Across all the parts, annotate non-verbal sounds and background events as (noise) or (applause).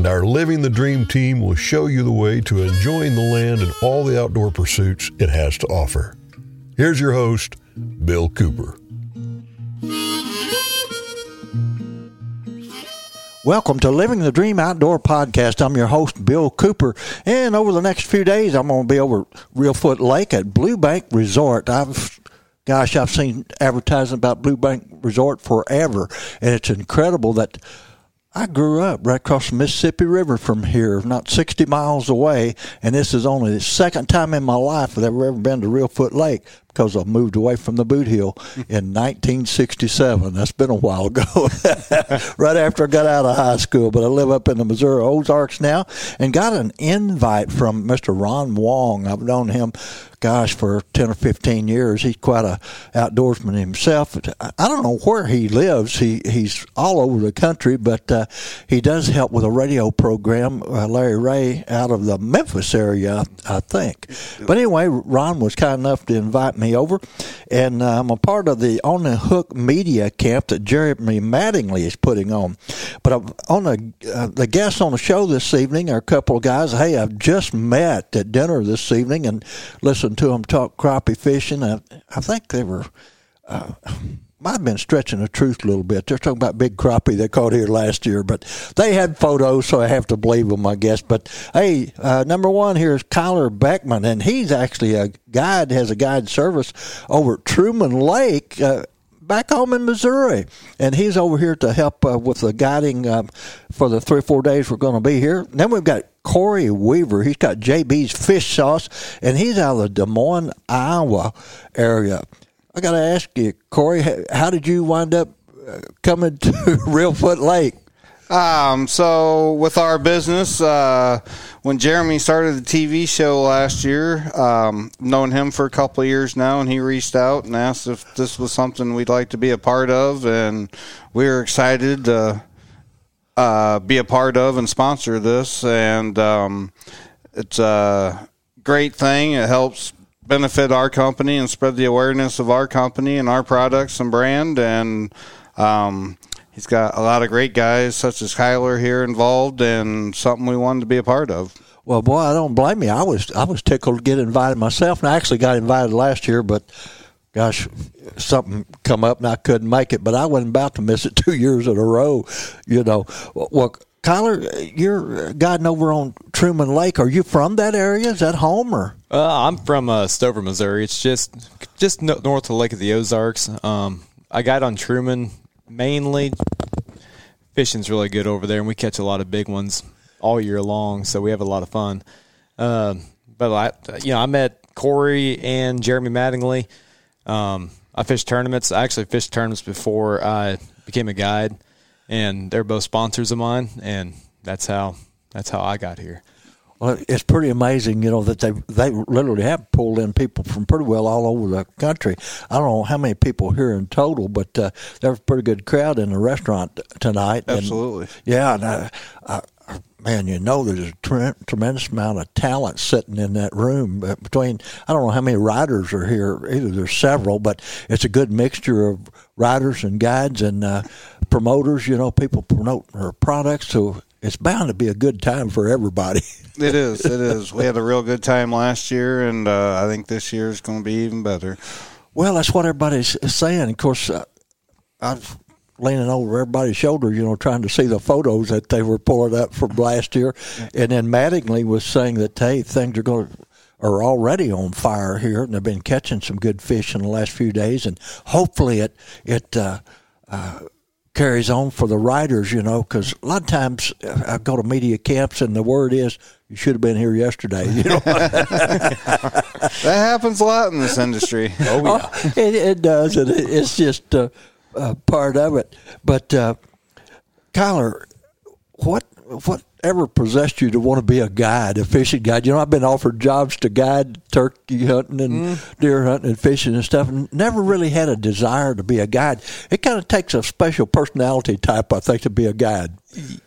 and our Living the Dream team will show you the way to enjoying the land and all the outdoor pursuits it has to offer. Here's your host, Bill Cooper. Welcome to Living the Dream Outdoor Podcast. I'm your host, Bill Cooper. And over the next few days, I'm going to be over Reelfoot Lake at Blue Bank Resort. I've gosh, I've seen advertising about Blue Bank Resort forever, and it's incredible that I grew up right across the Mississippi River from here, not 60 miles away, and this is only the second time in my life I've ever, ever been to Reelfoot Lake because I moved away from the Bootheel (laughs) in 1967. That's been a while ago, (laughs) right after I got out of high school. But I live up in the Missouri Ozarks now and got an invite from Mr. Ron Wong. I've known him gosh, for 10 or 15 years. He's quite a outdoorsman himself. I don't know where he lives. He He's all over the country, but uh, he does help with a radio program, uh, Larry Rea, out of the Memphis area, I think. But anyway, Ron was kind enough to invite me over, and uh, I'm a part of the On the Hook media camp that Jeremy Mattingly is putting on. But I'm on the, uh, the guests on the show this evening are a couple of guys. Hey, I've just met at dinner this evening and listened to them talk crappie fishing. I, I think they were. Uh, might have been stretching the truth a little bit. They're talking about big crappie they caught here last year, but they had photos, so I have to believe them, I guess. But hey, uh, number one here is Kyler Beckman, and he's actually a guide, has a guide service over at Truman Lake. Uh, back home in Missouri, and he's over here to help uh, with the guiding uh, for the three or four days we're going to be here. Then we've got Corey Weaver. He's got JB's Fish Sauce, and he's out of the Des Moines, Iowa area. I got to ask you, Corey, how did you wind up uh, coming to (laughs) Reelfoot Lake? Um, so with our business, uh, when Jeremy started the TV show last year, um, known him for a couple of years now, and he reached out and asked if this was something we'd like to be a part of, and we were excited to uh, be a part of and sponsor this, and um, it's a great thing. It helps benefit our company and spread the awareness of our company and our products and brand, and um, he's got a lot of great guys such as Kyler here involved, and something we wanted to be a part of. Well, boy, I don't blame you. I was I was tickled to get invited myself, and I actually got invited last year, but gosh, something come up and I couldn't make it. But I wasn't about to miss it (laughs) two years in a row, you know. Well, Kyler, you're guiding over on Truman Lake. Are you from that area? Is that home or? Uh, I'm from uh, Stover, Missouri. It's just just north of Lake of the Ozarks. Um, I guide on Truman mainly fishing's really good over there, and we catch a lot of big ones all year long, so we have a lot of fun. Uh, but I, you know, I met Corey and Jeremy Mattingly. Um, I fished tournaments. I actually fished tournaments before I became a guide, and they're both sponsors of mine, and that's how that's how I got here. Well, it's pretty amazing, you know, that they they literally have pulled in people from pretty well all over the country. I don't know how many people here in total, but uh, there was a pretty good crowd in the restaurant tonight. Absolutely. And, yeah, and uh, I, man, you know, there's a tre- tremendous amount of talent sitting in that room. Between, I don't know how many riders are here. Either there's several, but it's a good mixture of riders and guides and uh, promoters. You know, people promote their products, so it's bound to be a good time for everybody. (laughs) it is. It is. We had a real good time last year, and uh, I think this year is going to be even better. Well, that's what everybody's saying. Of course, uh, I've leaning over everybody's shoulder, you know, trying to see the photos that they were pulling up from last year. And then Mattingly was saying that hey, things are going are already on fire here, and they've been catching some good fish in the last few days, and hopefully it it. Uh, uh, carries on for the writers, you know, because a lot of times uh, I go to media camps and the word is you should have been here yesterday. You know, (laughs) that happens a lot in this industry. (laughs) Oh, yeah. oh (laughs) it, it, does, and it's just uh, uh, part of it. But uh, Kyler, what what ever possessed you to want to be a guide, a fishing guide? You know, I've been offered jobs to guide turkey hunting and Mm. deer hunting and fishing and stuff, and never really had a desire to be a guide. It kind of takes a special personality type, I think, to be a guide.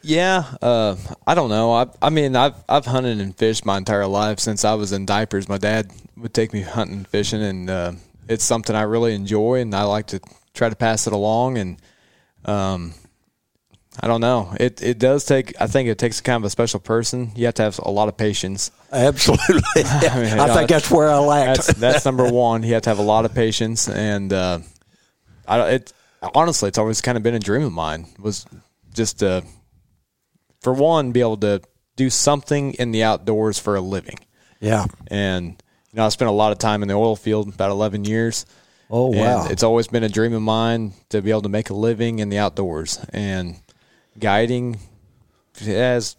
Yeah, uh, I don't know. I, I mean, I've I've hunted and fished my entire life since I was in diapers. My dad would take me hunting, and fishing, and uh, it's something I really enjoy, and I like to try to pass it along. And um, I don't know. It it does take. I think it takes kind of a special person. You have to have a lot of patience. Absolutely. (laughs) I, mean, (laughs) yeah, think that's where I lacked. That's that's number one. You have to have a lot of patience, and uh, I it honestly, it's always kind of been a dream of mine. Was just uh, for one, be able to do something in the outdoors for a living, yeah. and you know, I spent a lot of time in the oil field, about eleven years. Oh, and wow. It's always been a dream of mine to be able to make a living in the outdoors, and guiding has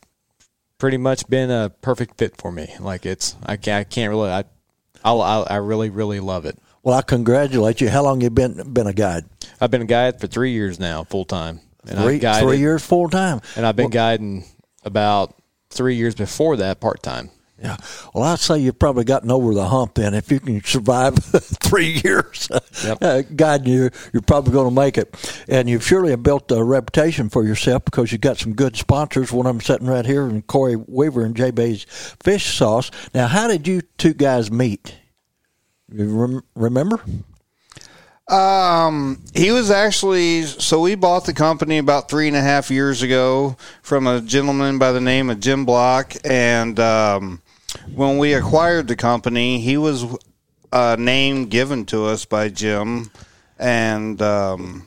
pretty much been a perfect fit for me. Like it's, I can't, I can't really, I, I'll, I, I really, really love it. Well, I congratulate you. How long you been been a guide? I've been a guide for three years now, full time. And Three, guided, three years full time. and I've been guiding about three years before that part time. Yeah. Well, I'd say you've probably gotten over the hump then. If you can survive (laughs) three years (laughs) Yep. uh, guiding you, you're probably going to make it. And you've surely built a reputation for yourself because you've got some good sponsors. One of them sitting right here, and Corey Weaver and JB's Fish Sauce. Now, how did you two guys meet? You rem- remember? Um, he was actually so we bought the company about three and a half years ago from a gentleman by the name of Jim Block, and um, when we acquired the company, he was a name given to us by Jim, and um,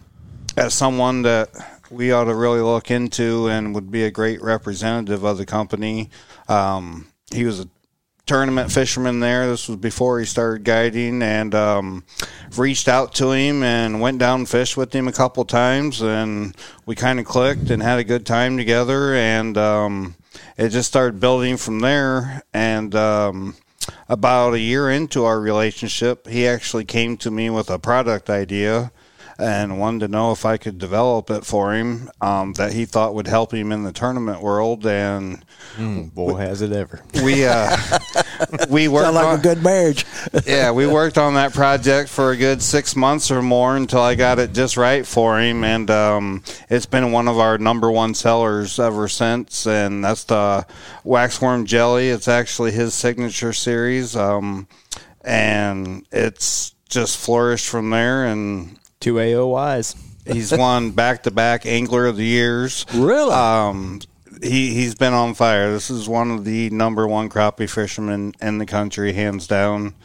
as someone that we ought to really look into and would be a great representative of the company. Um, he was a tournament fisherman there. This was before he started guiding, and um, reached out to him and went down and fished with him a couple times, and we kind of clicked and had a good time together, and um, it just started building from there. And um, about a year into our relationship, he actually came to me with a product idea. And wanted to know if I could develop it for him um, that he thought would help him in the tournament world, and Boy, has it ever. we uh, (laughs) (laughs) we worked Sound like on, a good marriage. (laughs) yeah, we worked on that project for a good six months or more until I got it just right for him, and um, it's been one of our number one sellers ever since. And that's the waxworm jelly. It's actually his signature series, um, and it's just flourished from there. And Two AOYs. he's won back to back Angler of the Years. Really? Um, he he's been on fire. This is one of the number one crappie fishermen in the country, hands down.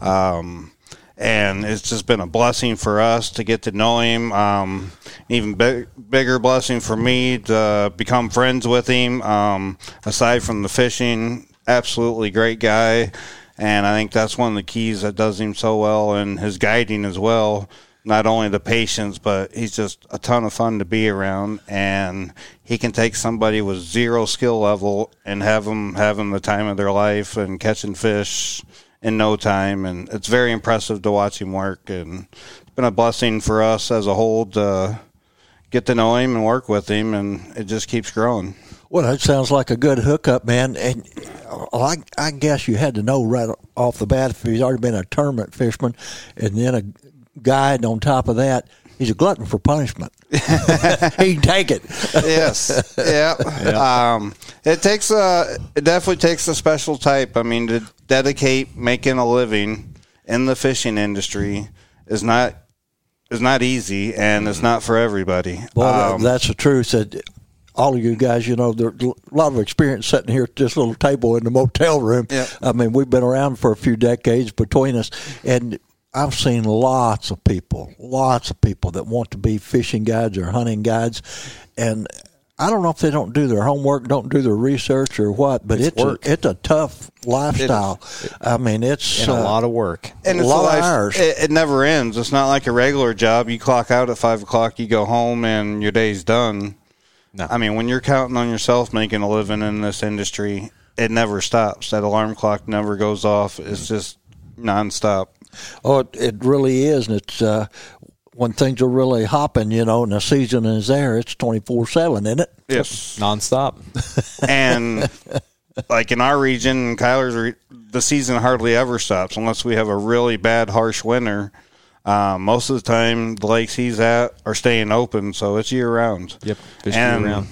Um, and it's just been a blessing for us to get to know him. Um, even big, bigger blessing for me to become friends with him. Um, aside from the fishing, absolutely great guy. And I think that's one of the keys that does him so well, and his guiding as well not only the patience, but he's just a ton of fun to be around. And he can take somebody with zero skill level and have them having the time of their life and catching fish in no time. And it's very impressive to watch him work. And it's been a blessing for us as a whole to get to know him and work with him. And it just keeps growing. Well, that sounds like a good hookup, man. And I, I guess you had to know right off the bat if he's already been a tournament fisherman, and then a guide on top of that. He's a glutton for punishment. (laughs) he can take it. yes. Yeah. Um, it takes a. It definitely takes a special type. I mean, to dedicate making a living in the fishing industry is not is not easy, and it's not for everybody. Well, Um, that's the truth. That all of you guys, you know, there's a lot of experience sitting here at this little table in the motel room. Yeah. I mean, we've been around for a few decades between us, and I've seen lots of people, lots of people that want to be fishing guides or hunting guides, and I don't know if they don't do their homework, don't do their research, or what. But it's work. a, it's a tough lifestyle. I mean, it's And a uh, lot of work. and a it's lot a of hours. It, it never ends. It's not like a regular job. You clock out at five o'clock, you go home, and your day's done. No. I mean, when you're counting on yourself making a living in this industry, it never stops. That alarm clock never goes off. It's just nonstop. Oh, it, it really is, and it's uh, when things are really hopping, you know, and the season is there, it's twenty four seven, isn't it? Yes. nonstop. (laughs) and like in our region, Kyler's, re- the season hardly ever stops unless we have a really bad, harsh winter. Um, most of the time, the lakes he's at are staying open, so it's year round. Yep, fishing and year-round.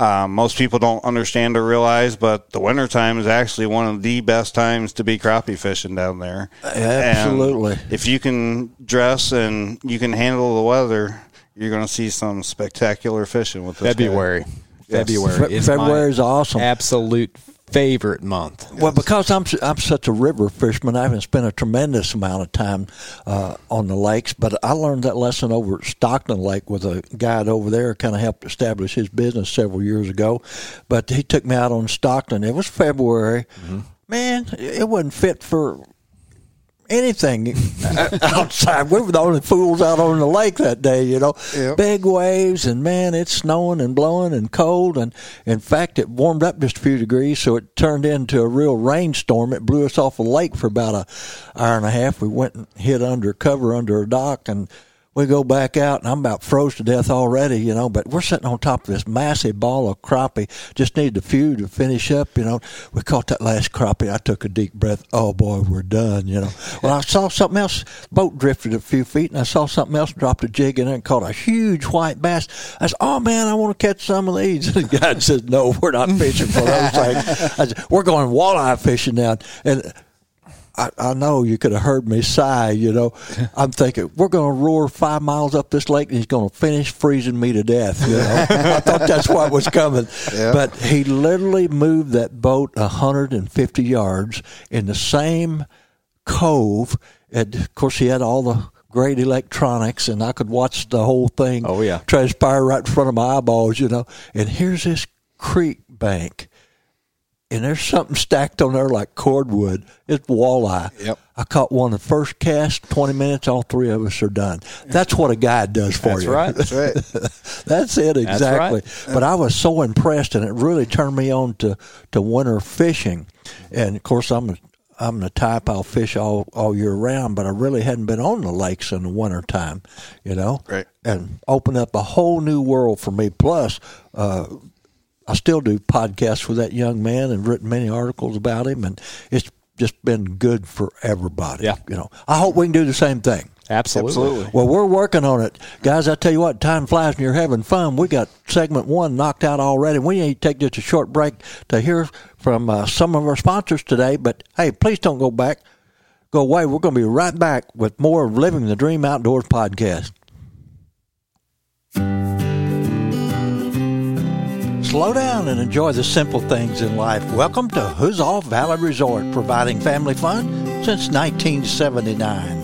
Um, most people don't understand or realize, but the winter time is actually one of the best times to be crappie fishing down there. Absolutely. And if you can dress and you can handle the weather, you're going to see some spectacular fishing with this guy. February. Yes. February is February is awesome. Absolute favorite month. Well, because I'm I'm such a river fisherman, I haven't spent a tremendous amount of time uh, on the lakes. But I learned that lesson over at Stockton Lake with a guide over there. Kind of helped establish his business several years ago. But he took me out on Stockton. It was February. Man, it wasn't fit for anything (laughs) outside. We were the only fools out on the lake that day, you know. Yep. Big waves, and man, it's snowing and blowing and cold. And in fact, it warmed up just a few degrees, so it turned into a real rainstorm. It blew us off the lake for about a hour and a half. We went and hid under cover under a dock and. We go back out, and I'm about froze to death already, you know. But we're sitting on top of this massive ball of crappie. Just need a few to finish up, you know. We caught that last crappie. I took a deep breath. Oh boy, we're done, you know. Well, I saw something else. Boat drifted a few feet, and I saw something else dropped a jig in it and caught a huge white bass. I said, "Oh man, I want to catch some of these." (laughs) And the guy says, "No, we're not fishing for those things. Said, we're going walleye fishing now." And I, I know you could have heard me sigh, you know. (laughs) I'm thinking, we're going to roar five miles up this lake and he's going to finish freezing me to death, you know. (laughs) I thought that's what was coming. Yeah. But he literally moved that boat 150 yards in the same cove. And of course, he had all the great electronics and I could watch the whole thing Oh, yeah. transpire right in front of my eyeballs, you know. And here's this creek bank and there's something stacked on there like cordwood. It's walleye. Yep. I caught one the first cast, 20 minutes, all three of us are done. That's what a guide does for That's you. right. That's right. (laughs) That's it, exactly. right. But I was so impressed, and it really turned me on to, to winter fishing. And of course, I'm I'm the type I'll fish all, all year round, but I really hadn't been on the lakes in the winter time, you know? Right. And opened up a whole new world for me. Plus, uh, I still do podcasts with that young man and written many articles about him, and it's just been good for everybody. Yeah. You know, I hope we can do the same thing. Absolutely. Absolutely. Well, we're working on it, guys. I tell you what, time flies when you're having fun. We got segment one knocked out already. We need to take just a short break to hear from uh, some of our sponsors today. But hey, please don't go back, go away. We're going to be right back with more of Living the Dream Outdoors podcast. Slow down and enjoy the simple things in life. Welcome to Huzzah Valley Resort, providing family fun since 1979.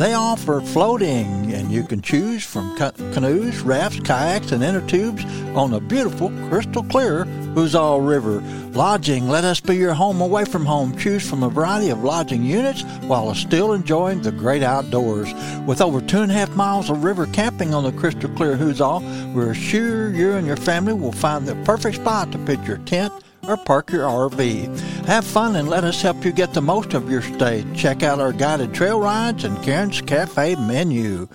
They offer floating, and you can choose from canoes, rafts, kayaks, and inner tubes on the beautiful, crystal clear Huzzah River. Lodging, let us be your home away from home. Choose from a variety of lodging units while still enjoying the great outdoors. With over two and a half miles of river camping on the crystal clear Huzzah, we're sure you and your family will find the perfect spot to pitch your tent or park your RV. Have fun and let us help you get the most of your stay. Check out our guided trail rides and Karen's Cafe menu.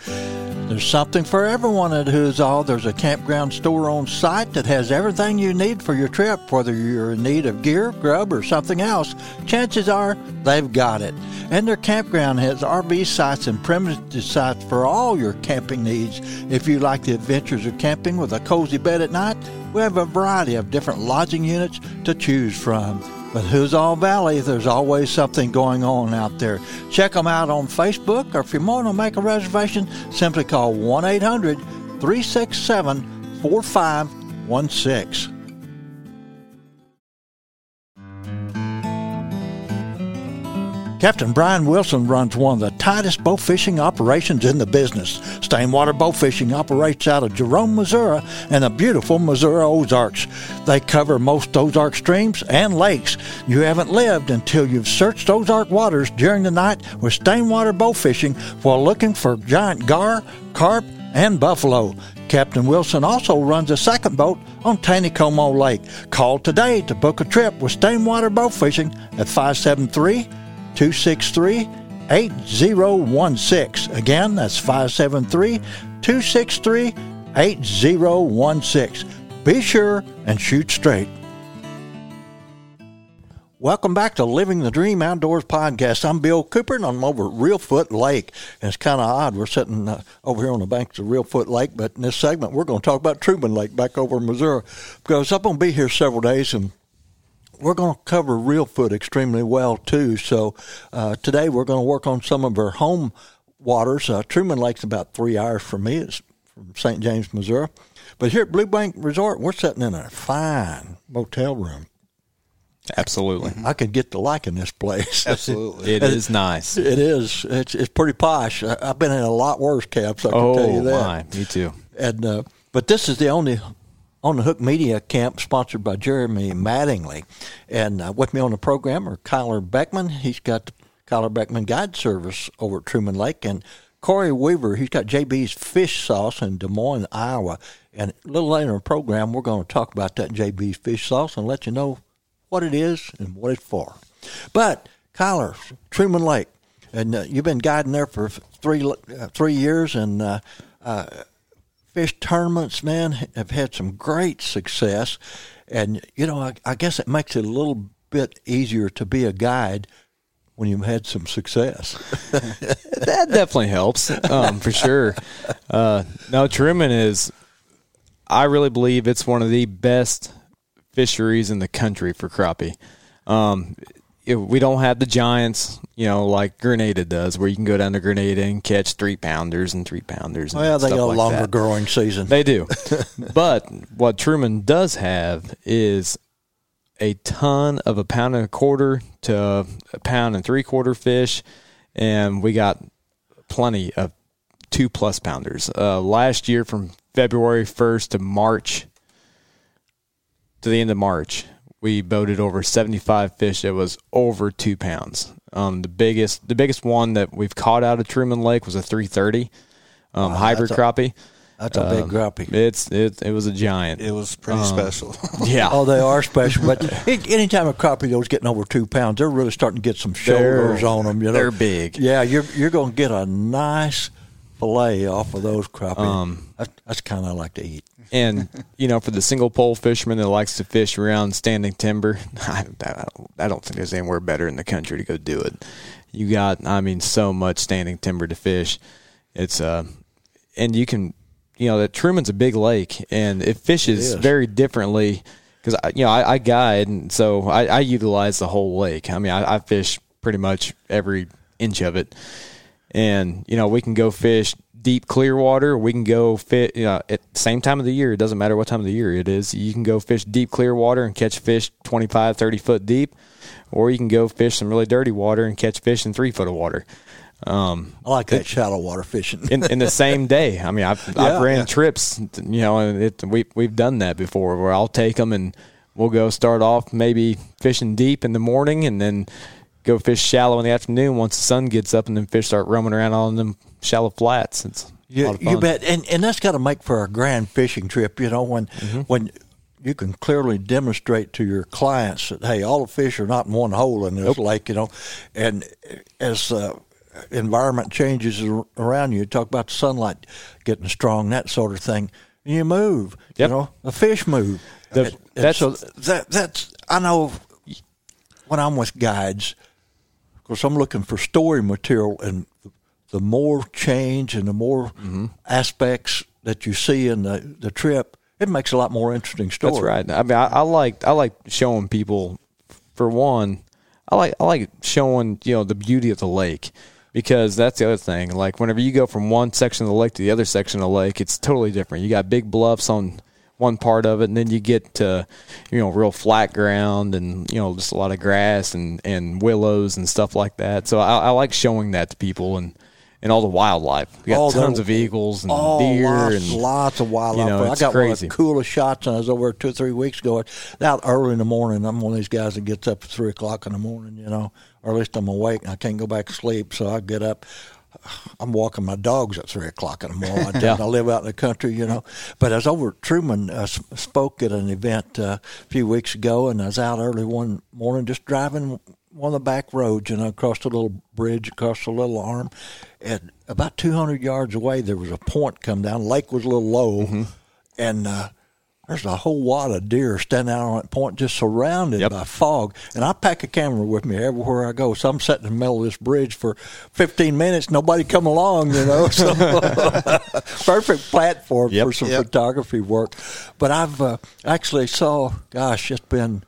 There's something for everyone at Huzzah. There's a campground store on site that has everything you need for your trip, whether you're in need of gear, grub, or something else. Chances are they've got it. And their campground has RV sites and primitive sites for all your camping needs. If you like the adventures of camping with a cozy bed at night, we have a variety of different lodging units to choose from. But Huzzah Valley, there's always something going on out there. Check them out on Facebook, or if you want to make a reservation, simply call 1 800 367 4516. Captain Brian Wilson runs one of the tightest bow fishing operations in the business. Stainwater Bow Fishing operates out of Jerome, Missouri, and the beautiful Missouri Ozarks. They cover most Ozark streams and lakes. You haven't lived until you've searched Ozark waters during the night with Stainwater Bow Fishing while looking for giant gar, carp, and buffalo. Captain Wilson also runs a second boat on Taneycomo Lake. Call today to book a trip with Stainwater Bow Fishing at 573 263 8016. Again, that's 573 263 8016. Be sure and shoot straight. Welcome back to Living the Dream Outdoors podcast. I'm Bill Cooper, and I'm over at Reelfoot Lake. And it's kind of odd. We're sitting uh, over here on the banks of Reelfoot Lake, but in this segment, we're going to talk about Truman Lake back over in Missouri because I'm going to be here several days and we're going to cover Reelfoot extremely well too. So uh, today we're going to work on some of our home waters. Uh, Truman Lake's about three hours from me. It's from St. James, Missouri. But here at Blue Bank Resort, we're sitting in a fine motel room. Absolutely. I could get to liking this place. (laughs) Absolutely. It is nice. It is. It's, it's pretty posh. I- I've been in a lot worse camps. I can oh, tell you that. my. Me too. And uh, but this is the only on the Hook Media camp sponsored by Jeremy Mattingly, and uh, with me on the program are Kyler Beckman. He's got the Kyler Beckman Guide Service over at Truman Lake, and Corey Weaver. He's got JB's Fish Sauce in Des Moines, Iowa. And a little later in the program, we're going to talk about that JB's Fish Sauce and let you know what it is and what it's for. But Kyler, Truman Lake, and uh, you've been guiding there for three uh, three years, and uh, uh, fish tournaments, man, have had some great success. And you know, I, I guess it makes it a little bit easier to be a guide when you've had some success. (laughs) that definitely helps um, for sure. Uh, no, Truman is. I really believe it's one of the best fisheries in the country for crappie. Um, we don't have the giants, you know, like Grenada does, where you can go down to Grenada and catch three pounders and three pounders. And well, they got a like longer that. growing season. They do. (laughs) but what Truman does have is a ton of a pound and a quarter to a pound and three quarter fish, and we got plenty of two plus pounders. Uh, last year, from February 1st to March, to the end of March, we boated over 75 fish that was over two pounds. Um, the biggest, the biggest one that we've caught out of Truman Lake was a 330 um, hybrid that's a- crappie. That's a big grappie. It's it, it was a giant. It was pretty Um, special. (laughs) yeah. Oh, they are special, but (laughs) anytime a crappie goes getting over two pounds, they're really starting to get some shoulders They're- on them. You know, they're big. Yeah, you're you're going to get a nice fillet off of those crappie. Um, that's that's kind of I like to eat. and you know, for the single pole fisherman that likes to fish around standing timber, (laughs) I, I, don't, think there's anywhere better in the country to go do it. You got, I mean, so much standing timber to fish. It's uh, and you can, you know, that Truman's a big lake, and it fishes is. very differently. Because you know, I, I guide, and so I, I utilize the whole lake. I mean, I, I fish pretty much every inch of it, and you know, we can go fish deep clear water. We can go fit, you know, at same time of the year. It doesn't matter what time of the year it is. You can go fish deep clear water and catch fish 25, 30 foot deep, or you can go fish some really dirty water and catch fish in three foot of water. Um, I like that shallow water fishing. in, in the same (laughs) day. I mean, I've, Yeah, I've ran yeah. trips, you know, and it, we, we've done that before where I'll take them and we'll go start off maybe fishing deep in the morning and then go fish shallow in the afternoon once the sun gets up and then fish start roaming around on them shallow flats. It's You, you bet, and and that's got to make for a grand fishing trip. You know, when Mm-hmm. when you can clearly demonstrate to your clients that hey, all the fish are not in one hole in this lake. You know, and as uh, environment changes around you, talk about the sunlight getting strong, that sort of thing. You move. Yep. You know, the fish move. The- And- and that's- so that that's I know when I'm with guides, of course, I'm looking for story material, and the more change and the more Mm-hmm. aspects that you see in the, the trip, it makes a lot more interesting story. That's right. I mean, I, I like I like showing people. For one, I like I like showing you know the beauty of the lake because that's the other thing. Like whenever you go from one section of the lake to the other section of the lake, it's totally different. You got big bluffs on one part of it, and then you get to you know real flat ground and you know just a lot of grass and and willows and stuff like that. So I, I like showing that to people and. And all the wildlife. We got there- tons of eagles and deer lots, and lots of wildlife. you know, I got one of crazy. the coolest shots, and I was over two or three weeks ago. Out early in the morning, I'm one of these guys that gets up at three o'clock in the morning, you know, or at least I'm awake and I can't go back to sleep, so I get up. I'm walking my dogs at three o'clock in the morning. I, (laughs) Yeah. I live out in the country, you know. But I was over Truman, uh, spoke at an event uh, a few weeks ago, and I was out early one morning just driving one of the back roads, you know, across the little bridge, across the little arm, and about 200 yards away, there was a point come down. Lake was a little low, Mm-hmm. and uh, there's a whole lot of deer standing out on that point, just surrounded Yep. by fog. And I pack a camera with me everywhere I go, so I'm sitting in the middle of this bridge for 15 minutes. Nobody come along, you know. (laughs) So (laughs) perfect platform Yep. for some Yep. photography work. But I've uh, actually saw, gosh, it's been.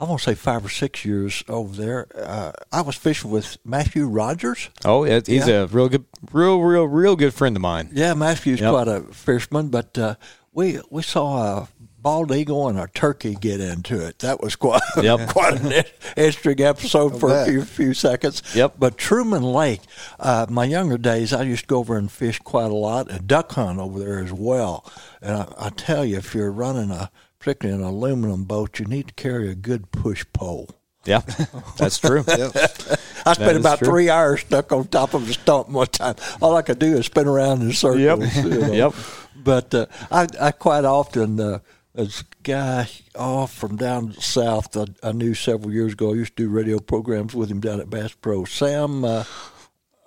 I want to say five or six years over there. Uh, I was fishing with Matthew Rogers. Oh, yeah, he's Yeah. a real good, real, real, real good friend of mine. Yeah, Matthew's Yep. quite a fisherman, but uh, we we saw a bald eagle and a turkey get into it. That was quite (laughs) Yep. quite an interesting episode for a few few seconds. Yep. But Truman Lake, uh, my younger days, I used to go over and fish quite a lot, and duck hunt over there as well. And I, I tell you, if you're running a particularly an aluminum boat, you need to carry a good push pole. Yeah, that's true. (laughs) I spent is about true. three hours stuck on top of a stump one time. All I could do is spin around in circles. Yep. you know. Yep. But uh, I, I quite often, uh, this guy off from down south, I, I knew several years ago, I used to do radio programs with him down at Bass Pro. Sam, uh,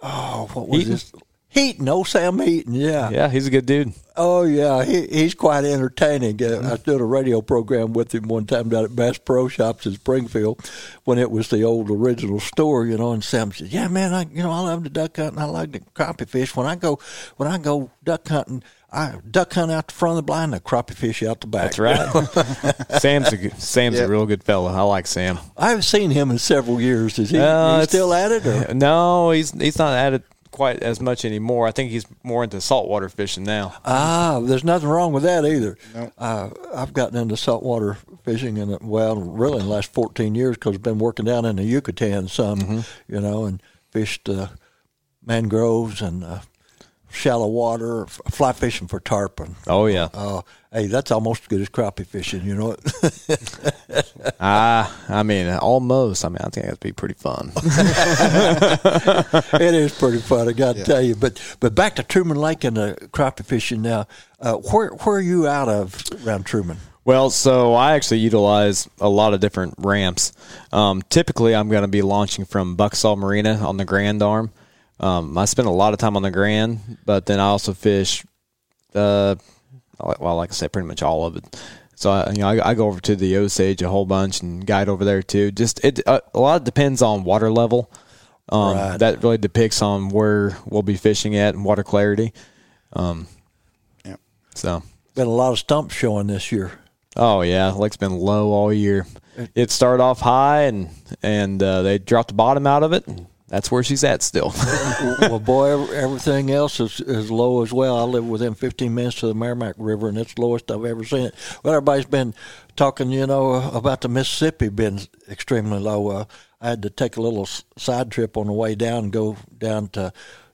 oh, what was Heaton? this? Heaton, oh, Sam Heaton, yeah. Yeah, he's a good dude. Oh yeah, he, he's quite entertaining. Uh, I did a radio program with him one time down at Bass Pro Shops in Springfield when it was the old original store, you know. And Sam said, "Yeah, man, I you know I love to duck hunt and I like to crappie fish. When I go when I go duck hunting, I duck hunt out the front of the blind, and crappie fish out the back. That's right. (laughs) Sam's a good, Sam's Yeah. a real good fella. I like Sam. I haven't seen him in several years. Is he, Uh, he still at it? Or? (laughs) No, he's he's not at it quite as much anymore. I think he's more into saltwater fishing now. Ah, there's nothing wrong with that either. Uh, I've gotten into saltwater fishing in well, really in the last 14 years because I've been working down in the Yucatan some, Mm-hmm. you know, and fished uh, mangroves and uh, shallow water, fly fishing for tarpon. Oh yeah. Oh, hey, that's almost as good as crappie fishing, you know. (laughs) Ah, I mean, almost. I mean, I think that'd be pretty fun. (laughs) it is pretty fun, I got to tell you. But but back to Truman Lake and the crappie fishing now. Uh, where where are you out of around Truman? Well, so I actually utilize a lot of different ramps. Um, typically, I'm going to be launching from Bucksaw Marina on the Grand Arm. Um, I spend a lot of time on the Grand, but then I also fish, uh, well, like I said, pretty much all of it. So I, you know, I, I go over to the Osage a whole bunch and guide over there too. Just it uh, a lot depends on water level. Um, Right. That really depicts on where we'll be fishing at and water clarity. Um, Yep. So Been a lot of stumps showing this year. Oh yeah, lake's been low all year. It started off high and and uh, they dropped the bottom out of it. And that's where she's at still. (laughs) well, boy, everything else is, is low as well. I live within 15 minutes to the Meramec River, and it's lowest I've ever seen it. Well, everybody's been talking, you know, about the Mississippi being extremely low. Uh, I had to take a little side trip on the way down and go down to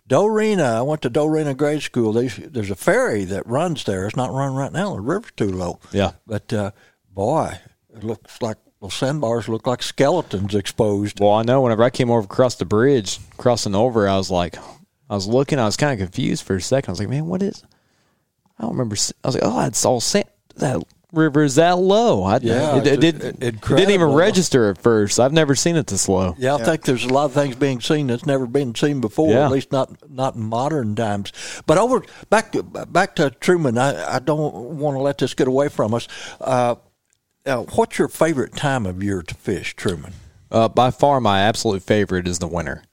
Dorena. I went to Dorena grade school. There's, there's a ferry that runs there. It's not running right now. The river's too low. Yeah. But, uh, boy, it looks like, well, sandbars look like skeletons exposed. well, I know whenever I came over across the bridge, crossing over, I was like, I was looking, I was kind of confused for a second. I was like, man, what is? I don't remember. I was like, oh, that's all sand. That river is that low. I, Yeah, it, it, did, in- it didn't even register at first. I've never seen it this low. Yeah, I think there's a lot of things being seen that's never been seen before. Yeah. At least not not in modern times. But over back to back to Truman. I, I don't want to let this get away from us. Uh, uh, what's your favorite time of year to fish, Truman? Uh, by far, my absolute favorite is the winter.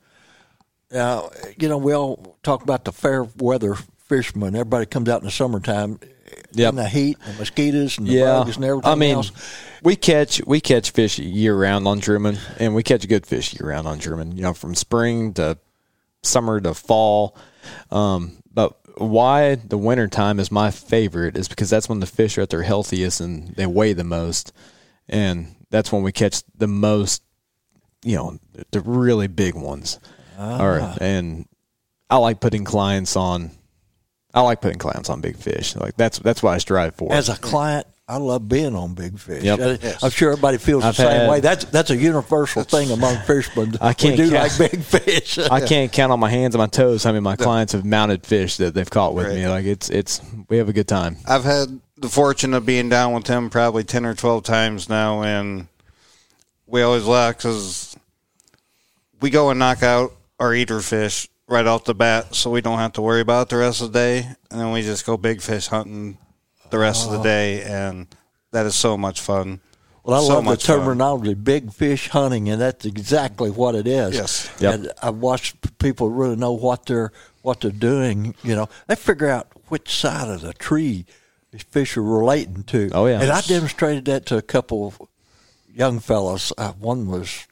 Uh, you know, we all talk about the fair weather fishermen. Everybody comes out in the summertime. Yep. In the heat, the mosquitoes, and the yeah, bugs, and everything I mean, else. we catch we catch fish year round on Truman, and we catch good fish year round on Truman. You know, from spring to summer to fall. Um, why the winter time is my favorite is because that's when the fish are at their healthiest and they weigh the most, and that's when we catch the most. You know, the really big ones. Or ah. and I like putting clients on. I like putting clients on big fish. Like that's that's what I strive for. As a client, I love being on big fish. Yep. I, am sure everybody feels I've the same had- way. That's that's a universal thing among (laughs) fishermen. I can't we do count- like big fish. (laughs) I can't count on my hands and my toes how many my clients have mounted fish that they've caught with me. Like it's it's we have a good time. I've had the fortune of being down with him probably 10 or 12 times now, and we always laugh because we go and knock out our eater fish right off the bat, so we don't have to worry about it the rest of the day, and then we just go big fish hunting the rest of the day, and that is so much fun. Well, I So love the much fun. terminology, big fish hunting, and that's exactly what it is. Yes. Yep. And I've watched people really know what they're what they're doing. You know, they figure out which side of the tree these fish are relating to. Oh, yeah. And I demonstrated that to a couple of young fellows. Uh, one was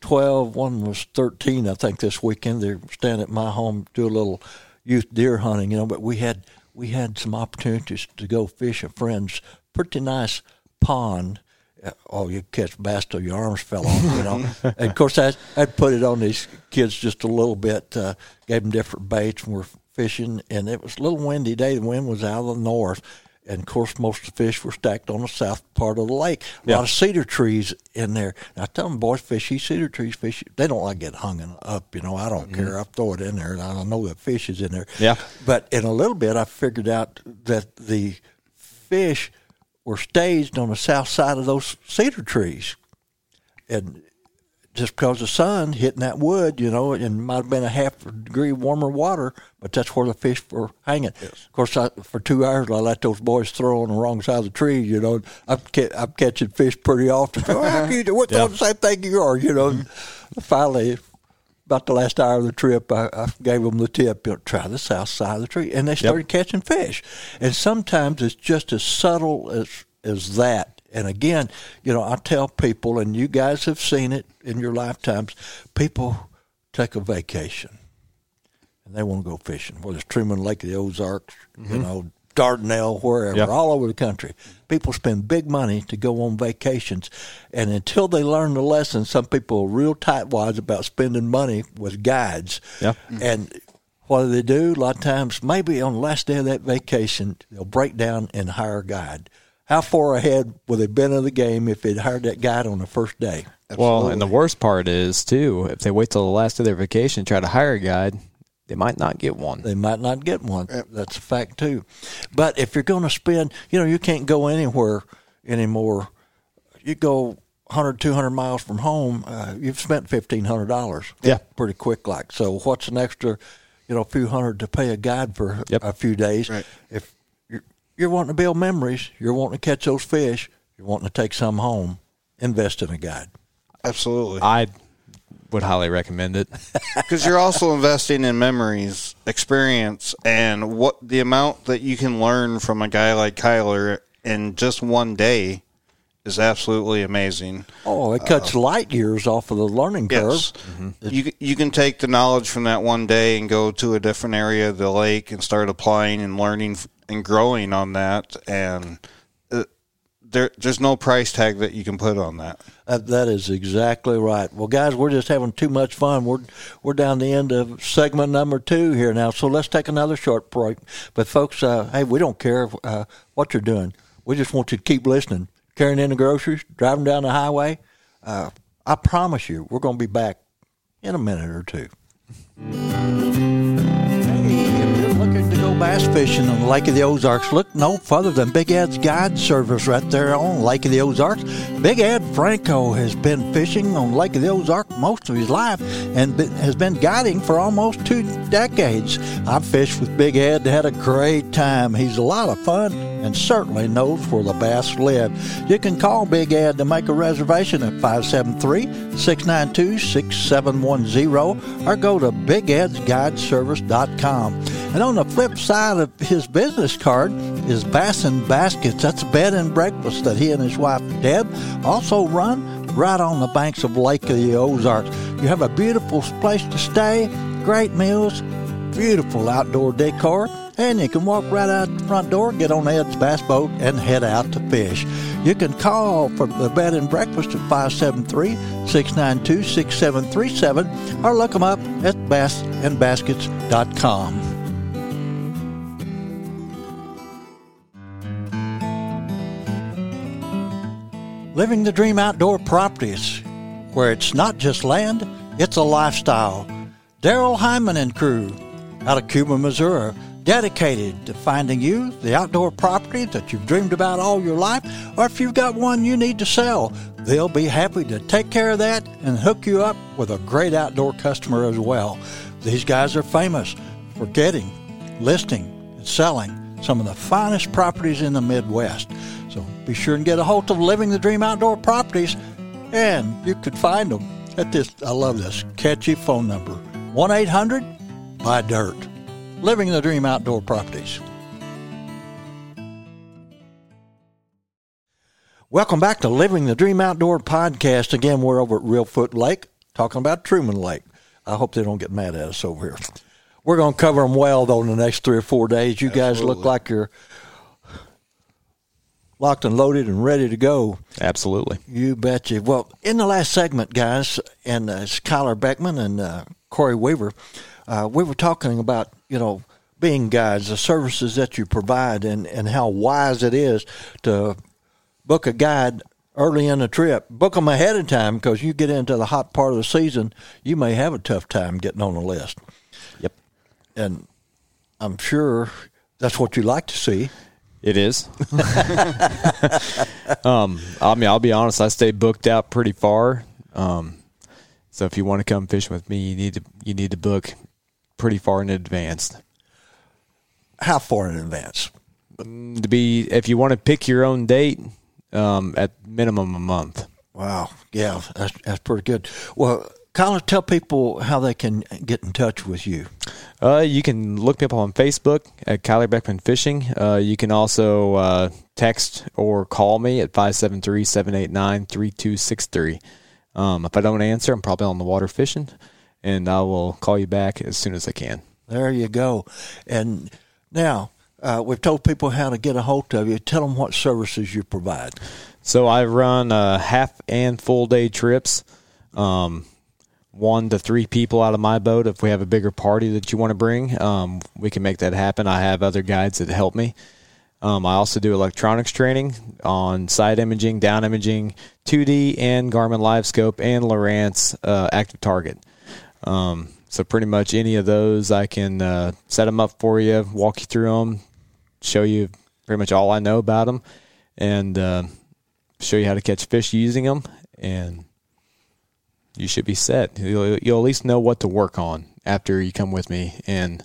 12, one was 13, I think, this weekend. They're staying at my home, do a little youth deer hunting, you know, but we had we had some opportunities to go fish a friend's pretty nice pond. Uh, Oh, you catch bass till your arms fell off, you know. (laughs) and of course, I I put it on these kids just a little bit. Uh, gave them different baits, and we're fishing. And it was a little windy day. The wind was out of the north, and of course, most of the fish were stacked on the south part of the lake. A Yeah. lot of cedar trees in there. And I tell them, boys, fish these cedar trees. Fish. They don't like get hung up. You know, I don't mm-hmm. care. I throw it in there, and I know that fish is in there. Yeah. But in a little bit, I figured out that the fish were staged on the south side of those cedar trees. And just because the sun hitting that wood, you know, and it might have been a half degree warmer water, but that's where the fish were hanging. Of course, I, for two hours, I let those boys throw on the wrong side of the tree. You know, I'm, ca- I'm catching fish pretty often. (laughs) oh, how can you do? What's Yeah. the same thing you are? You know, mm-hmm. finally, about the last hour of the trip, I, I gave them the tip, you know, try the south side of the tree. And they started catching fish. And sometimes it's just as subtle as, as that. And again, you know, I tell people, and you guys have seen it in your lifetimes, people take a vacation and they want to go fishing, whether it's Truman Lake the Ozarks, you mm-hmm. know, Dardanelle, wherever, Yep. all over the country. People spend big money to go on vacations, and until they learn the lesson, some people are real tightwads about spending money with guides. Yeah. And what do they do? A lot of times, maybe on the last day of that vacation, they'll break down and hire a guide. How far ahead would they have been in the game if they'd hired that guide on the first day? Well, and the worst part is too, if they wait till the last of their vacation and try to hire a guide, they might not get one. they might not get one. That's a fact too. But if you're going to spend, you know, you can't go anywhere anymore. You go 100, 200 miles from home, uh, you've spent fifteen hundred dollars. Yeah. pretty quick. Like so, what's an extra, you know, a few hundred to pay a guide for Yep. a few days? Right. If you're, you're wanting to build memories, you're wanting to catch those fish, you're wanting to take some home, invest in a guide. Absolutely. I would highly recommend it. (laughs) because you're also investing in memories, experience, and what the amount that you can learn from a guy like Kyler in just one day is absolutely amazing. Oh, it cuts uh, light years off of the learning curve. Yes, you you can take the knowledge from that one day and go to a different area of the lake and start applying and learning f- and growing on that, and uh, there there's no price tag that you can put on that. That, that is exactly right. Well, guys, we're just having too much fun. We're we're down the end of segment number two here now, so let's take another short break. But folks, uh, hey, we don't care uh, what you're doing. We just want you to keep listening, carrying in the groceries, driving down the highway. Uh, I promise you, we're going to be back in a minute or two. Bass fishing on the Lake of the Ozarks, look no further than Big Ed's Guide Service right there on Lake of the Ozarks. Big Ed Franco has been fishing on Lake of the Ozarks most of his life and been, has been guiding for almost two decades. I've fished with Big Ed, had a great time. He's a lot of fun and certainly knows where the bass live. You can call Big Ed to make a reservation at 573 692 6710 or go to bigedsguideservice.com. And on the flip side of his business card is Bass and Baskets. That's bed and breakfast that he and his wife Deb also run right on the banks of Lake of the Ozarks. You have a beautiful place to stay, great meals, beautiful outdoor decor, and you can walk right out the front door, get on Ed's bass boat, and head out to fish. You can call for the bed and breakfast at 573 692 6737 or look them up at bassandbaskets.com. Living the Dream Outdoor Properties, where it's not just land, it's a lifestyle. Daryl Hyman and crew out of Cuba, Missouri, dedicated to finding you the outdoor property that you've dreamed about all your life, or if you've got one you need to sell, They'll be happy to take care of that and hook you up with a great outdoor customer as well. These guys are famous for getting, listing, and selling some of the finest properties in the Midwest. Be sure and get a hold of Living the Dream Outdoor Properties, and you could find them at this, I love this, catchy phone number 1 800 Buy Dirt. Living the Dream Outdoor Properties. Welcome back to Living the Dream Outdoor podcast. Again, we're over at Reelfoot Lake talking about Truman Lake. I hope they don't get mad at us over here. We're going to cover them well, though, in the next three or four days. You guys look like you're locked and loaded and ready to go. Absolutely. You betcha. Well, in the last segment, guys, and uh, it's Kyler Beckman and uh, Corey Weaver, uh, we were talking about, you know, being guides, the services that you provide, and, and how wise it is to book a guide early in the trip. Book them ahead of time because you get into the hot part of the season, you may have a tough time getting on the list. Yep. And I'm sure that's what you like to see. It is. (laughs) um, I mean, I'll be honest. I stay booked out pretty far. Um, so if you want to come fishing with me, you need to you need to book pretty far in advance. How far in advance? To be, if you want to pick your own date, um, at minimum a month. Wow. Yeah, that's, that's pretty good. Well, Kyler, tell people how they can get in touch with you. Uh, you can look me up on Facebook at Kyler Beckman Fishing. Uh, you can also uh, text or call me at 573 789 3263. Um, If I don't answer, I'm probably on the water fishing, and I will call you back as soon as I can. There you go. And now uh, we've told people how to get a hold of you. Tell them what services you provide. So I run uh, half and full day trips. Um, one to three people out of my boat. If we have a bigger party that you want to bring, um, we can make that happen. I have other guides that help me. Um, I also do electronics training on side imaging, down imaging, 2D, and Garmin LiveScope and Lowrance uh, Active Target. Um, so pretty much any of those, I can uh, set them up for you, walk you through them, show you pretty much all I know about them, and uh, show you how to catch fish using them, and you should be set. You'll, you'll at least know what to work on after you come with me, and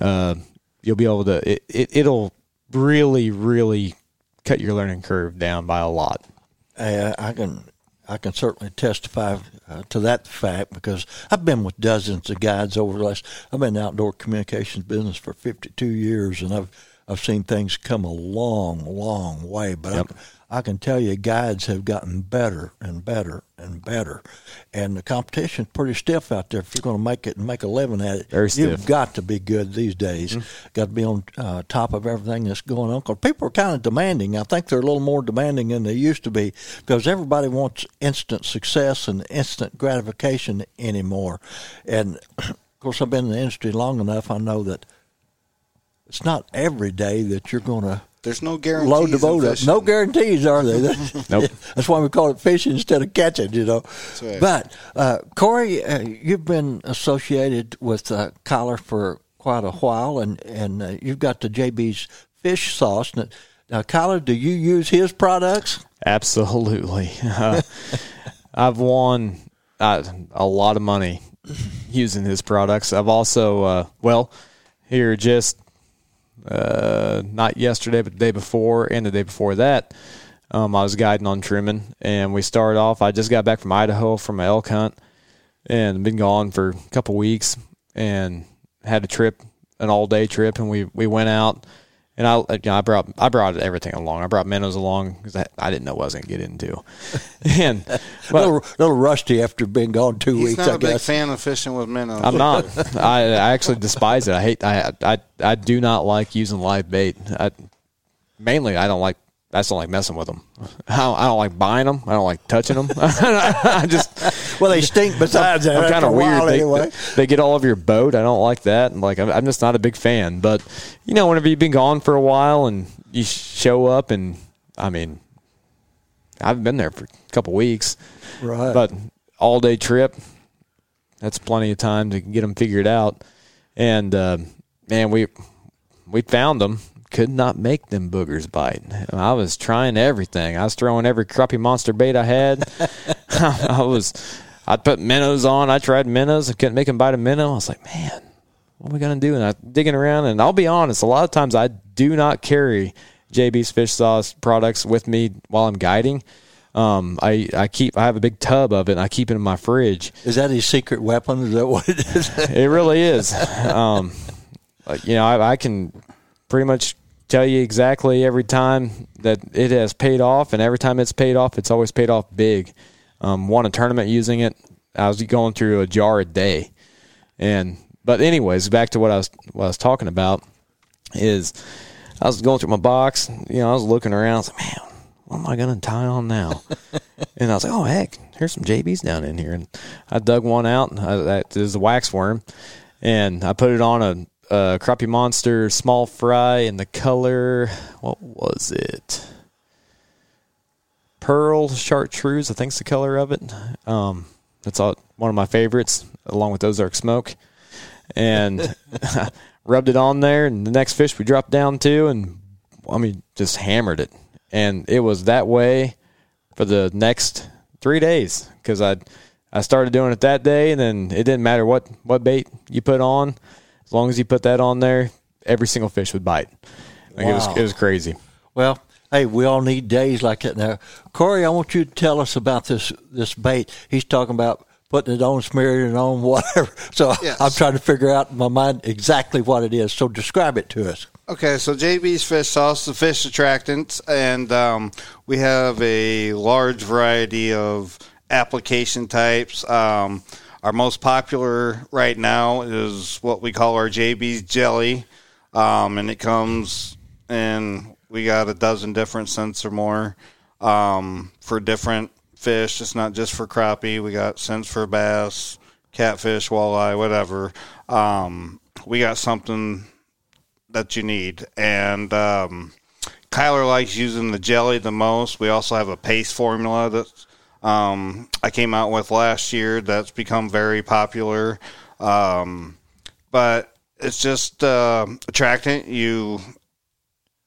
uh, you'll be able to. It, it, it'll really, really cut your learning curve down by a lot. Uh, I can I can certainly testify uh, to that fact because I've been with dozens of guides over the last. I've been in the outdoor communications business for 52 years, and I've I've seen things come a long, long way. But Yep. I, can tell you, guides have gotten better and better and better, and the competition's pretty stiff out there. If you're going to make it and make a living at it, Very you've. Mm-hmm. got to be good these days. Got to be on uh, top of everything that's going on. Cause people are kind of demanding. I think they're a little more demanding than they used to be because everybody wants instant success and instant gratification anymore. And (clears throat) of course, I've been in the industry long enough. I know that it's not every day that you're going to There's no guarantees. load the boat up. No guarantees, are there? (laughs) Nope. That's why we call it fishing instead of catching, you know. right. But uh, Corey, uh, you've been associated with uh, Kyler for quite a while, and and uh, you've got the JB's fish sauce. Now, now, Kyler, do you use his products? Absolutely. Uh, (laughs) I've won uh, a lot of money using his products. I've also, uh, well, here just uh, not yesterday, but the day before and the day before that, um, I was guiding on Truman, and we started off. I just got back from Idaho from my elk hunt, and been gone for a couple weeks, and had a trip, an all day trip, and we we went out. And I, you know, I brought I brought everything along. I brought minnows along because I, I didn't know what I was going to get into. (laughs) And A but little, little rusty after being gone two He's weeks, not I a big guess. fan of fishing with minnows. I'm not. (laughs) I, I actually despise it. I hate. I, I I do not like using live bait. I, mainly, I don't like. I just don't like messing with them. I don't, I don't like buying them. I don't like touching them. (laughs) I just. Well, they stink besides that. I'm kind of weird. They, anyway. they get all over your boat. I don't like that. And like, I'm, I'm just not a big fan. But you know, whenever you've been gone for a while and you show up, and I mean, I've been there for a couple weeks, Right. but all day trip. That's plenty of time to get them figured out. And uh, man, we we found them. Could not make them boogers bite. I was trying everything. I was throwing every crappie monster bait I had. (laughs) (laughs) I was, I'd put minnows on. I tried minnows. I couldn't make them bite a minnow. I was like, man, what am I gonna do? And I digging around, and I'll be honest. A lot of times, I do not carry JB's fish sauce products with me while I'm guiding. Um, I I keep I have a big tub of it. and I keep it in my fridge. Is that his secret weapon? Is that what it is? (laughs) It really is. Um, you know, I, I can pretty much tell you exactly every time that it has paid off, and every time it's paid off, it's always paid off big. Um, won a tournament using it. I was going through a jar a day, and but anyways, back to what I was what I was talking about is I was going through my box. You know, I was looking around. I was like, man, what am I going to tie on now? (laughs) and I was like, oh heck, here's some JBs down in here. And I dug one out. I, that is a wax worm, and I put it on a, a crappie monster small fry and the color. What was it? Pearl chartreuse, I think's the color of it. Um, that's all, one of my favorites, along with Ozark Smoke and (laughs) (laughs) rubbed it on there. And the next fish we dropped down to, and I mean, just hammered it. And it was that way for the next three days because I I started doing it that day, and then it didn't matter what what bait you put on, as long as you put that on there, every single fish would bite. Like it was it was crazy. Well, hey, we all need days like that now. Corey, I want you to tell us about this this bait. He's talking about putting it on, smearing it on, (laughs) whatever. So Yes. I'm trying to figure out in my mind exactly what it is. So describe it to us. Okay, so JB's Fish Sauce, the fish attractants, and um, we have a large variety of application types. Um, our most popular right now is what we call our JB's Jelly, um, and it comes in, we got a dozen different scents or more um, for different fish. It's not just for crappie, we got scents for bass, catfish, walleye, whatever. Um, we got something that you need. And um, Kyler likes using the jelly the most. We also have a paste formula that um, I came out with last year that's become very popular. Um, but it's just uh, attractant. You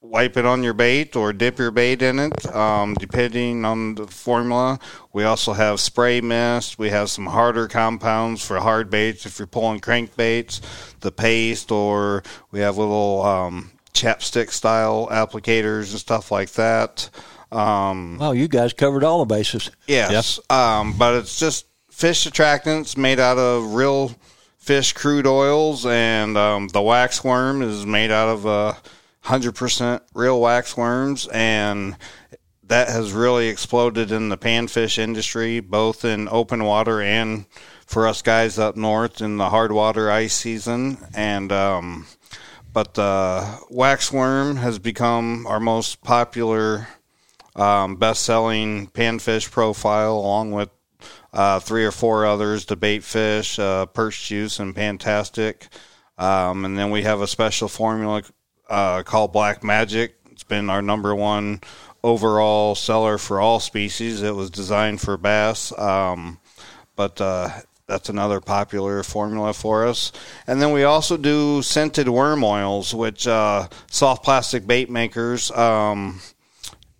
wipe it on your bait or dip your bait in it, um, depending on the formula. We also have spray mist. We have some harder compounds for hard baits if you're pulling crankbaits, the paste, or we have little um, chapstick style applicators and stuff like that. Um, Wow, you guys covered all the bases. Yes, um, but it's just fish attractants made out of real fish crude oils, and um, the wax worm is made out of uh, 100% real wax worms, and that has really exploded in the panfish industry, both in open water and for us guys up north in the hard water ice season. And um, but the wax worm has become our most popular um, best-selling panfish profile, along with uh, three or four others: the bait fish, uh, perch juice, and Fantastic. Um, and then we have a special formula uh, called Black Magic. It's been our number one overall seller for all species. It was designed for bass, um, but uh, that's another popular formula for us. And then we also do scented worm oils, which uh, soft plastic bait makers. Um,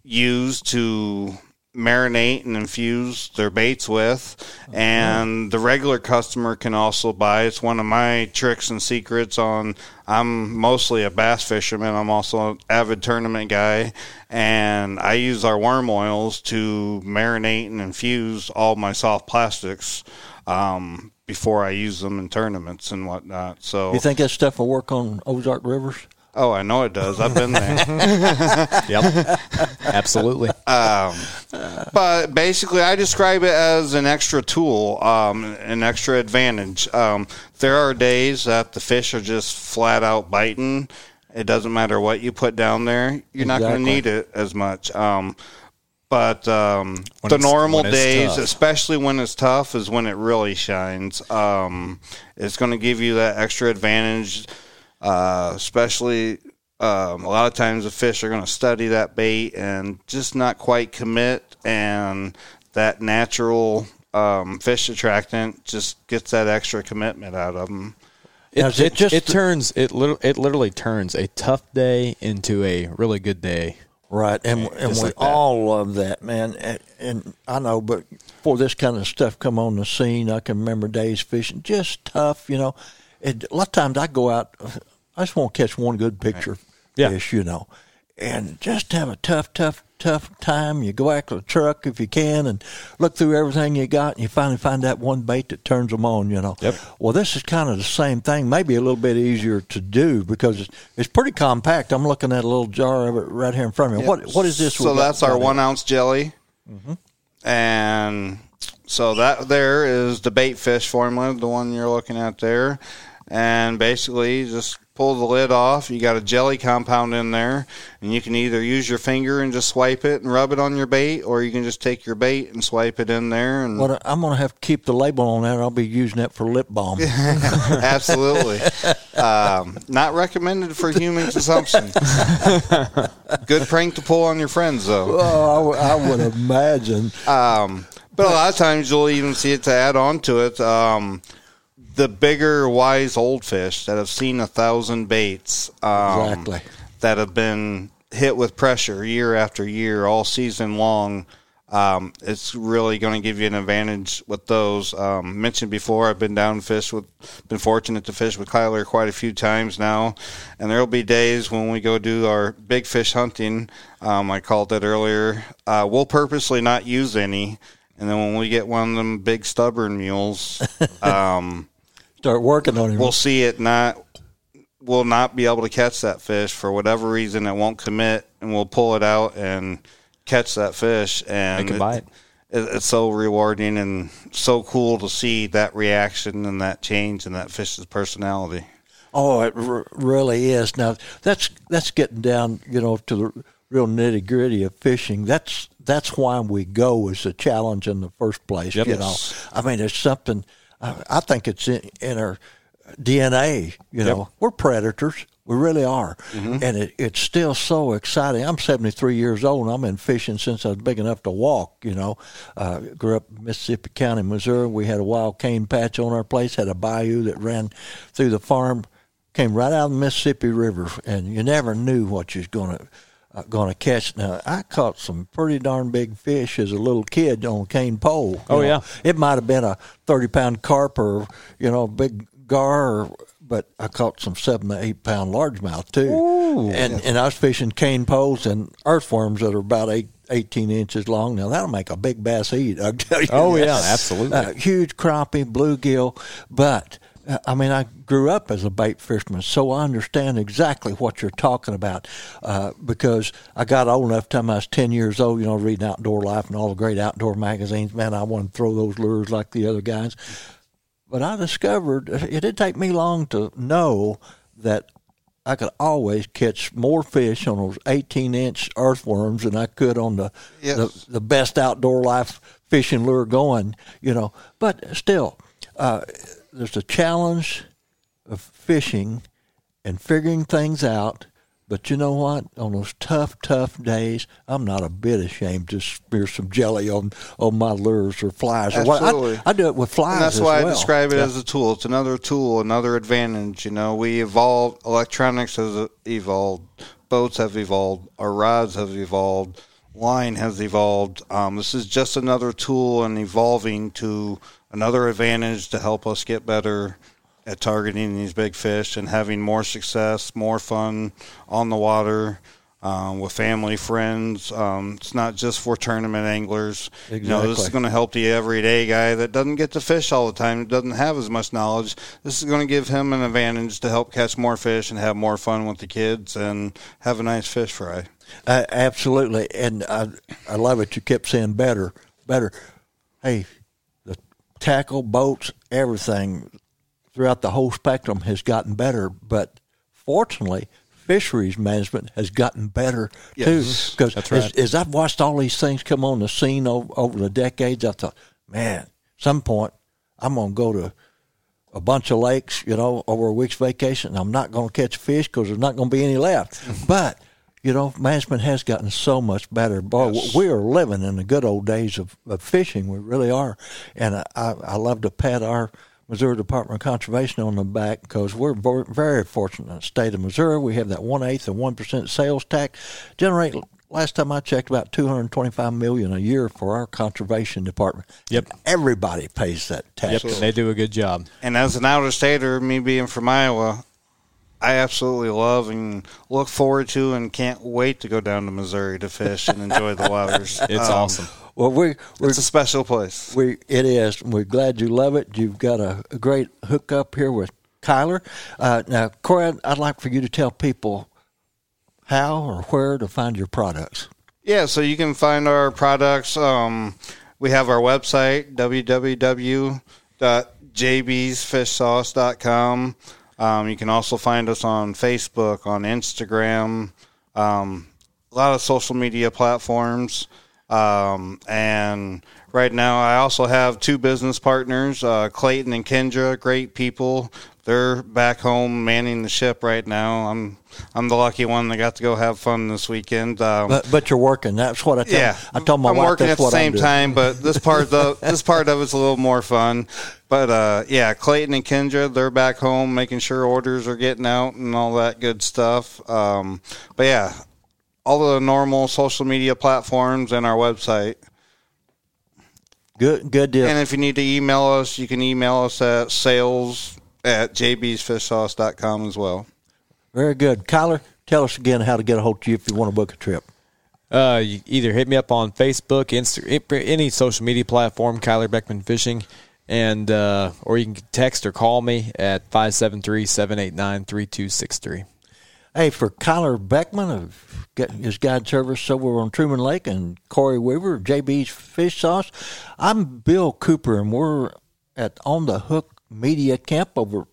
use to marinate and infuse their baits with and the regular customer can also buy. It's one of my tricks and secrets on i'm mostly a bass fisherman. I'm also an avid tournament guy and i use our worm oils to marinate and infuse all my soft plastics um, before i use them in tournaments and whatnot. So You think that stuff will work on Ozark rivers? Oh i know it does i've been there (laughs) Yep, absolutely. but basically, I describe it as an extra tool, um, an extra advantage. Um, there are days that the fish are just flat out biting. It doesn't matter what you put down there; you're not going to need it as much. Um, but um, the normal days, tough. especially when it's tough, is when it really shines. Um, it's going to give you that extra advantage, uh, especially um, a lot of times the fish are going to study that bait and just not quite commit, and that natural um, fish attractant just gets that extra commitment out of them. It, Now, it it, just it turns it lit- it literally turns a tough day into a really good day. Right, and and just we like all love that, man. And, and I know, but before this kind of stuff come on the scene, I can remember days fishing just tough, you know. And a lot of times I go out, I just want to catch one good picture Yeah. fish, you know, and just have a tough, tough, tough time. You go out to the truck if you can and look through everything you got, and you finally find that one bait that turns them on, you know. Yep. Well, this is kind of the same thing, maybe a little bit easier to do because it's, it's pretty compact. I'm looking at a little jar of it right here in front of me. What what is this? So that's our one ounce jelly, mm-hmm. and so that there is the bait fish formula, the one you're looking at there, and basically just pull the lid off. You got a jelly compound in there, and you can either use your finger and just swipe it and rub it on your bait, or you can just take your bait and swipe it in there and Well, I'm going to have to keep the label on that. I'll be using that for lip balm. (laughs) Absolutely. um, not recommended for human consumption. (laughs) Good prank to pull on your friends, though. oh, I, would- I would imagine. Um, but a lot of times you'll even see it to add on to it. Um, the bigger, wise old fish that have seen a thousand baits um, Exactly. that have been hit with pressure year after year, all season long. Um, it's really going to give you an advantage with those. Um, mentioned before, I've been down fish with, been fortunate to fish with Kyler quite a few times now, and there'll be days when we go do our big fish hunting. Um, I called it earlier. Uh, we'll purposely not use any, and then when we get one of them big stubborn mules, (laughs) um, Start working on him. we'll see it not will not be able to catch that fish for whatever reason it won't commit and we'll pull it out and catch that fish and Make a bite. it, it's so rewarding and so cool to see that reaction and that change in that fish's personality Oh, it r- really is. Now that's that's getting down, you know, to the real nitty gritty of fishing. That's that's why we go as a challenge in the first place. Yep. You know, I mean, it's something. I, think it's in, in our DNA. You know, we're predators. We really are, and it, it's still so exciting. I'm 73 years old, and I've been fishing since I was big enough to walk. You know, uh, grew up in Mississippi County, Missouri. We had a wild cane patch on our place. Had a bayou that ran through the farm, came right out of the Mississippi River, and you never knew what you was going to going to catch. Now, I caught some pretty darn big fish as a little kid on cane pole. Oh, know. yeah. It might have been a 30 pound carp or, you know, big gar, or, but I caught some seven to eight pound largemouth too. Ooh, and, and I was fishing cane poles and earthworms that are about eight, 18 inches long. Now, that'll make a big bass eat, I'll (laughs) tell you. Oh, that. yeah, absolutely. Uh, huge crappie, bluegill, but uh, I mean, I grew up as a bait fisherman, so I understand exactly what you're talking about. Uh, because I got old enough, time I was ten years old, you know, reading Outdoor Life and all the great outdoor magazines. Man, I wanted to throw those lures like the other guys. But I discovered it didn't take me long to know that I could always catch more fish on those 18 inch earthworms than I could on the, Yes. the the best outdoor life fishing lure going, you know. But still, uh, there's a challenge of fishing and figuring things out. But you know what? On those tough, tough days, I'm not a bit ashamed to smear some jelly on, on my lures or flies. Or what. Absolutely. I, I do it with flies. and that's why well. I describe it as a tool. It's another tool, another advantage. You know, we evolved. Electronics has evolved. Boats have evolved. Our rods have evolved. Line has evolved. Um, this is just another tool and evolving to another advantage to help us get better at targeting these big fish and having more success, more fun on the water. Um, with family, friends, um, it's not just for tournament anglers. You know, this is going to help the everyday guy that doesn't get to fish all the time, doesn't have as much knowledge. This is going to give him an advantage to help catch more fish and have more fun with the kids and have a nice fish fry. Uh, absolutely, and I I love it. You kept saying better, better. Hey, tackle, boats, everything throughout the whole spectrum has gotten better. But fortunately, fisheries management has gotten better Yes, too. Because that's as, as I've watched all these things come on the scene over, over the decades, I thought, man, some point I'm gonna go to a bunch of lakes, you know, over a week's vacation. and I'm not going to catch fish because there's not going to be any left. (laughs) but you know, management has gotten so much better. Boy, Yes. we are living in the good old days of, of fishing. We really are, and I, I, I love to pat our Missouri Department of Conservation on the back because we're very fortunate in the state of Missouri. We have that one eighth of one percent sales tax, generate last time I checked about 225 million a year for our conservation department. Yep. Everybody pays that tax. Yep, and they do a good job. And as an outer stater, me being from Iowa, I absolutely love and look forward to and can't wait to go down to Missouri to fish and enjoy the waters. (laughs) It's Um, awesome. Well, we we're It's a special place. We it is. We're glad you love it. You've got a, a great hookup here with Kyler. Uh, now, Corey, I'd, I'd like for you to tell people how or where to find your products. Yeah, so you can find our products. Um, we have our website, www.jbsfishsauce.com. Um, you can also find us on Facebook, on Instagram, um, a lot of social media platforms. Um, and right now, I also have two business partners, uh, Clayton and Kendra, great people. They're back home manning the ship right now. I'm I'm the lucky one that got to go have fun this weekend. Um, But but you're working. That's what I tell. yeah, I told my I'm wife working that's at the same time, but this part of (laughs) this part of it's a little more fun. But uh, yeah, Clayton and Kendra, they're back home making sure orders are getting out and all that good stuff. Um, but yeah, all the normal social media platforms and our website. Good good deal. And if you need to email us, you can email us at sales at jbsfishsauce.com as well. Very good, Kyler. Tell us again how to get a hold of you if you want to book a trip. Uh, you either hit me up on Facebook, Insta, any social media platform, Kyler Beckman Fishing, and uh, or you can text or call me at 573-789-3263. Hey, for Kyler Beckman of Get- his guide service over on Truman Lake and Corey Weaver JB's Fish Sauce, I'm Bill Cooper, and we're at On the Hook Media Camp over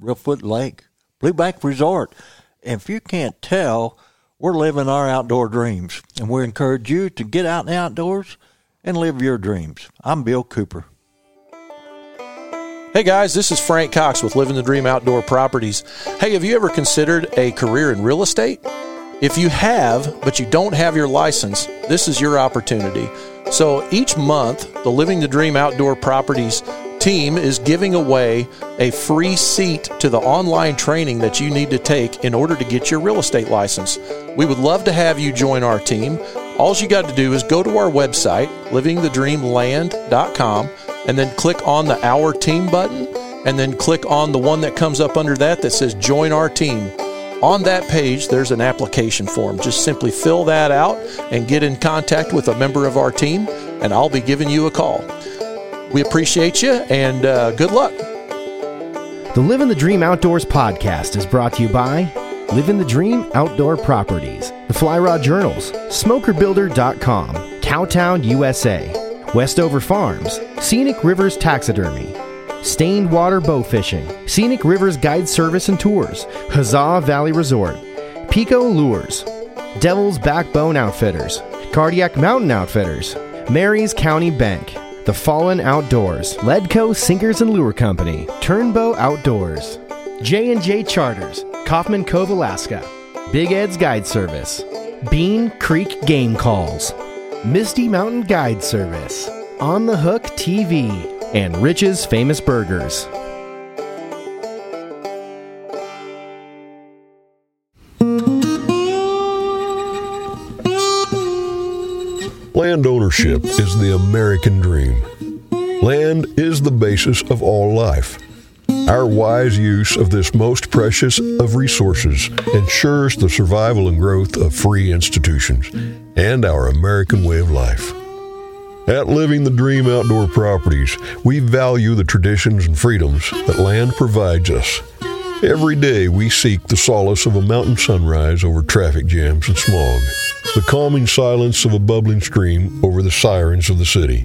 Reelfoot Lake, Blue Bank Resort. And if you can't tell, we're living our outdoor dreams, and we encourage you to get out in the outdoors and live your dreams. I'm Bill Cooper. Hey guys, this is Frank Cox with Living the Dream Outdoor Properties. Hey, have you ever considered a career in real estate? If you have, but you don't have your license, this is your opportunity. So each month, the Living the Dream Outdoor Properties team is giving away a free seat to the online training that you need to take in order to get your real estate license. We would love to have you join our team. All you got to do is go to our website, livingthedreamland.com, and then click on the Our Team button, and then click on the one that comes up under that that says Join Our Team. On that page, there's an application form. Just simply fill that out and get in contact with a member of our team, and I'll be giving you a call. We appreciate you, and uh, good luck. The Living the Dream Outdoors podcast is brought to you by Living the Dream Outdoor Properties, the Fly Rod Journals, SmokerBuilder.com, Cowtown, USA, Westover Farms, Scenic Rivers Taxidermy, Stained Water Bow Fishing, Scenic Rivers Guide Service and Tours, Huzzah Valley Resort, Pico Lures, Devil's Backbone Outfitters, Cardiac Mountain Outfitters, Maries County Bank, The Fallen Outdoors, Ledco Sinkers and Lure Company, Turnbow Outdoors, J&J Charters, Kaufman Cove, Alaska, Big Ed's Guide Service, Bean Creek Game Calls, Misty Mountain Guide Service, On the Hook TV, and Rich's Famous Burgers. Land ownership is the American dream. Land is the basis of all life. Our wise use of this most precious of resources ensures the survival and growth of free institutions and our American way of life. At Living the Dream Outdoor Properties, we value the traditions and freedoms that land provides us. Every day we seek the solace of a mountain sunrise over traffic jams and smog, the calming silence of a bubbling stream over the sirens of the city,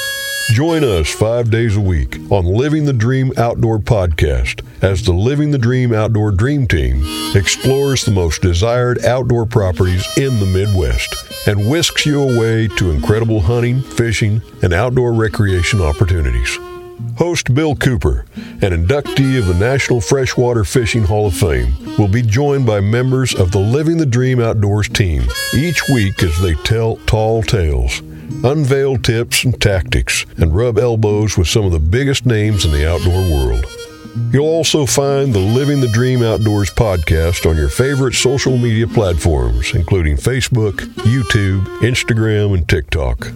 Join us five days a week on Living the Dream Outdoor Podcast as the Living the Dream Outdoor Dream Team explores the most desired outdoor properties in the Midwest and whisks you away to incredible hunting, fishing, and outdoor recreation opportunities. Host Bill Cooper, an inductee of the National Freshwater Fishing Hall of Fame, will be joined by members of the Living the Dream Outdoors team each week as they tell tall tales, unveil tips and tactics, and rub elbows with some of the biggest names in the outdoor world. You'll also find the Living the Dream Outdoors podcast on your favorite social media platforms, including Facebook, YouTube, Instagram, and TikTok.